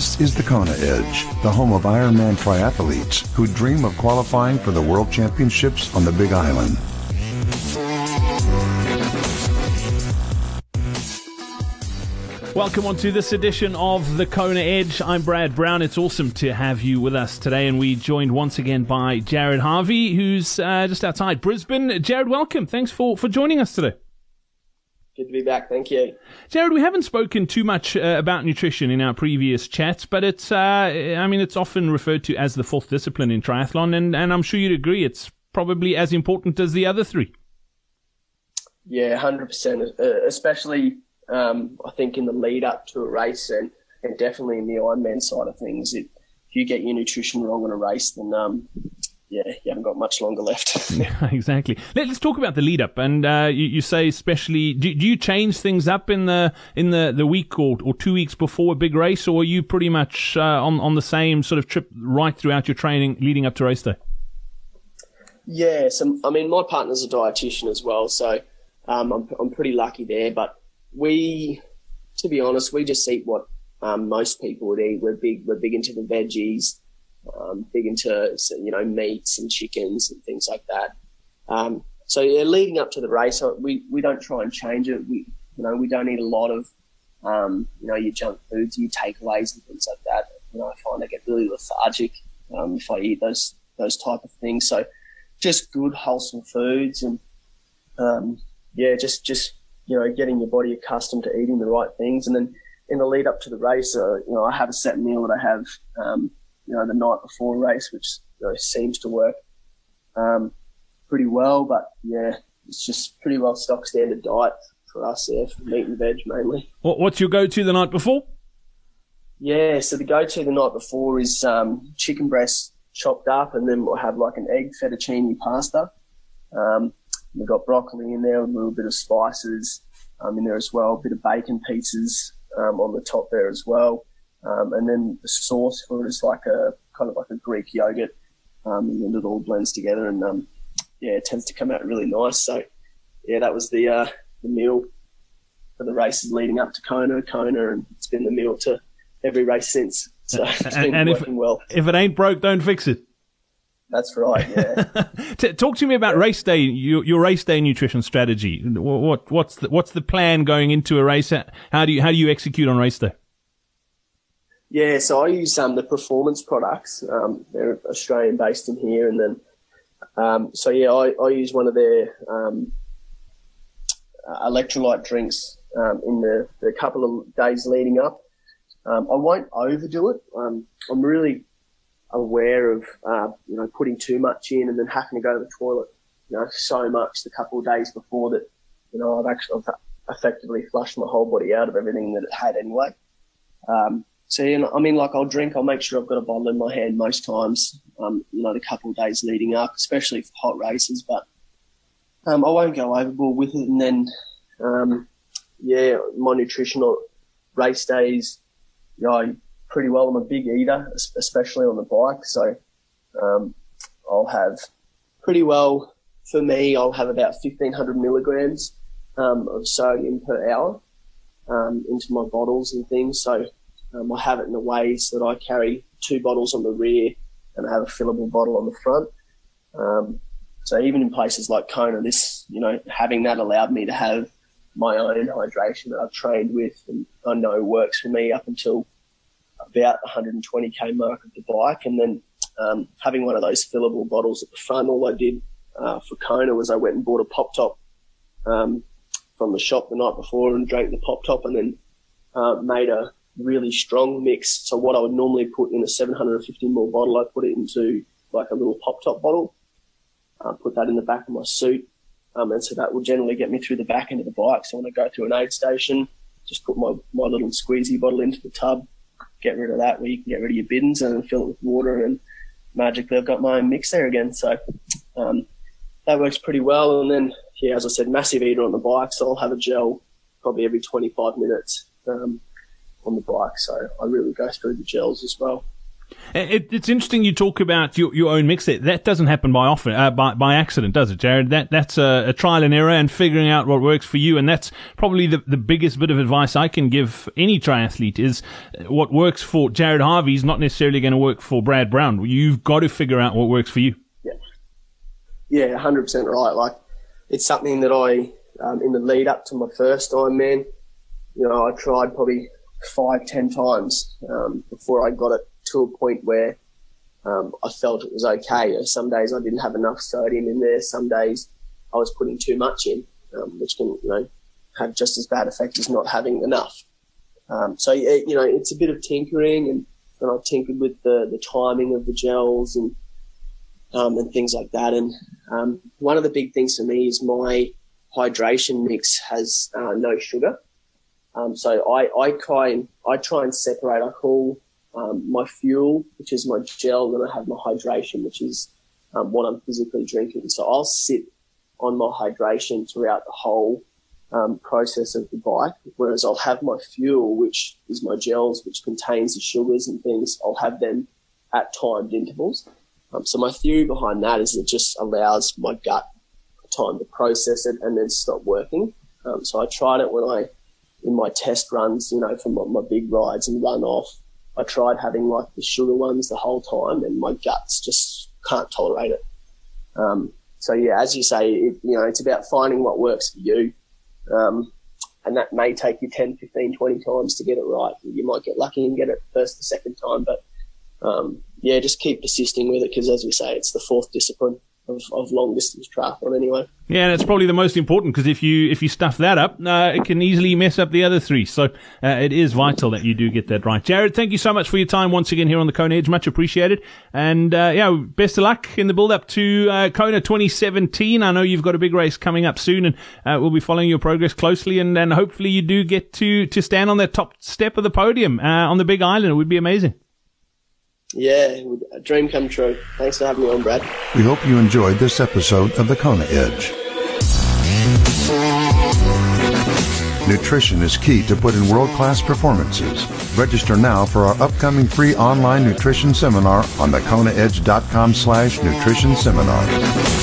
This is the Kona Edge, the home of Ironman triathletes who dream of qualifying for the World Championships on the Big Island. Welcome on to this edition of the Kona Edge. I'm Brad Brown. It's awesome to have you with us today, and we joined once again by Jarrod Harvey, who's uh, just outside Brisbane. Jarrod, welcome. Thanks for, for joining us today. Good to be back. Thank you. Jarrod, we haven't spoken too much uh, about nutrition in our previous chats, but it's, uh, I mean, it's often referred to as the fourth discipline in triathlon, and, and I'm sure you'd agree it's probably as important as the other three. Yeah, 100%, uh, especially um, I think in the lead up to a race and, and definitely in the Ironman side of things. It, if you get your nutrition wrong in a race, then um, yeah, you haven't got much longer left. yeah, exactly. Let, us talk about the lead up. And uh, you, you, say, especially, do, do, you change things up in the in the, the week or, or two weeks before a big race, or are you pretty much uh, on on the same sort of trip right throughout your training leading up to race day? Yeah, so I mean, my partner's a dietitian as well, so um, I'm I'm pretty lucky there. But we, to be honest, we just eat what um, most people would eat. We're big we're big into the veggies um, big into you know meats and chickens and things like that. Um, so yeah, leading up to the race, we we don't try and change it. We you know we don't eat a lot of um, you know your junk foods, your takeaways and things like that. You know I find I get really lethargic um, if I eat those those type of things. So just good wholesome foods and um, yeah, just just you know getting your body accustomed to eating the right things, and then in the lead up to the race, uh, you know I have a set meal that I have um, you know, the night before race, which you know, seems to work um, pretty well. But yeah, it's just pretty well stock standard diet for us there, for meat and veg mainly. What, What's your go-to the night before? Yeah, so the go-to the night before is um, chicken breast chopped up, and then we'll have like an egg fettuccine pasta. Um, we've got broccoli in there, a little bit of spices um, in there as well, a bit of bacon pieces um, on the top there as well. Um, and then the sauce for it is like a kind of like a Greek yogurt, um, and then it all blends together, and um, yeah, it tends to come out really nice. So yeah, that was the uh, the meal for the races leading up to Kona, Kona, and it's been the meal to every race since. So it's been and working if, well. If it ain't broke, don't fix it. That's right. Yeah. Talk to me about race day. Your, your, race day nutrition strategy. What, what's the, what's the plan going into a race? How do you how do you execute on race day? Yeah, so I use um, the performance products. Um, they're Australian based in here, and then um, so yeah, I, I, use one of their um, uh, electrolyte drinks um, in the, the couple of days leading up. Um, I won't overdo it. Um I'm really aware of uh, you know putting too much in and then having to go to the toilet you know so much the couple of days before that you know I've actually I've effectively flushed my whole body out of everything that it had anyway. Um, so, you know, I mean, like I'll drink, I'll make sure I've got a bottle in my hand most times, um, you know, the couple of days leading up, especially for hot races, but, um, I won't go overboard with it. And then, um, yeah, my nutritional race days, you know, pretty well. I'm a big eater, especially on the bike. So, um, I'll have pretty well for me, I'll have about 1500 milligrams, um, of sodium per hour, um, into my bottles and things. So, um, I have it in a way so that I carry two bottles on the rear and I have a fillable bottle on the front. Um, so even in places like Kona, this, you know, having that allowed me to have my own hydration that I've trained with and I know works for me up until about 120k mark of the bike. And then um, having one of those fillable bottles at the front, all I did uh, for Kona was I went and bought a pop top um, from the shop the night before and drank the pop top and then uh, made a really strong mix. So what I would normally put in a 750 ml bottle, I put it into like a little pop top bottle. Put that in the back of my suit. Um, and so that will generally get me through the back end of the bike. So when I go through an aid station, just put my, my little squeezy bottle into the tub, get rid of that where you can get rid of your bins and fill it with water and magically I've got my own mix there again. So, um, that works pretty well. And then, yeah, as I said, massive eater on the bike. So I'll have a gel probably every 25 minutes. Um, on the bike. So I really go through the gels as well. It, it's interesting you talk about your, your own mix. That that doesn't happen by often, uh, by by accident, does it, Jarrod? That that's a, a, trial and error and figuring out what works for you. And that's probably the the biggest bit of advice I can give any triathlete is what works for Jarrod Harvey is not necessarily going to work for Brad Brown. You've got to figure out what works for you. Yeah, yeah, hundred percent right. Like it's something that I um, in the lead up to my first Ironman, you know, I tried probably five, ten times um, before I got it to a point where um, I felt it was okay. Some days I didn't have enough sodium in there. Some days I was putting too much in, um, which can you know have just as bad effect as not having enough. Um, so you know it's a bit of tinkering, and, and I tinkered with the the timing of the gels and um, and things like that. And um, one of the big things for me is my hydration mix has uh, no sugar. Um, so I, I try and I try and separate. I call um, my fuel, which is my gel, and I have my hydration, which is um, what I'm physically drinking. So I'll sit on my hydration throughout the whole um, process of the bike, whereas I'll have my fuel, which is my gels, which contains the sugars and things. I'll have them at timed intervals. Um, so my theory behind that is it just allows my gut time to process it and then stop working. Um, so I tried it when I in my test runs, you know, for my, my big rides and run off. I tried having like the sugar ones the whole time, and my guts just can't tolerate it. Um, so yeah, as you say, it, you know, it's about finding what works for you. Um, and that may take you 10, 15, 20 times to get it right. You might get lucky and get it first, the second time, but, um, yeah, just keep persisting with it because as we say, it's the fourth discipline of, of long distance triathlon anyway. Yeah, and it's probably the most important because if you if you stuff that up, uh, it can easily mess up the other three. So uh, it is vital that you do get that right. Jarrod, thank you so much for your time once again here on the Kona Edge. Much appreciated. And uh, yeah, best of luck in the build up to uh, Kona 2017. I know you've got a big race coming up soon, and uh, we'll be following your progress closely. And, and hopefully you do get to to stand on that top step of the podium uh, on the Big Island. It would be amazing. Yeah, a dream come true. Thanks for having me on, Brad. We hope you enjoyed this episode of the Kona Edge. Nutrition is key to put in world-class performances. Register now for our upcoming free online nutrition seminar on thekonaedge.com slash nutrition seminar.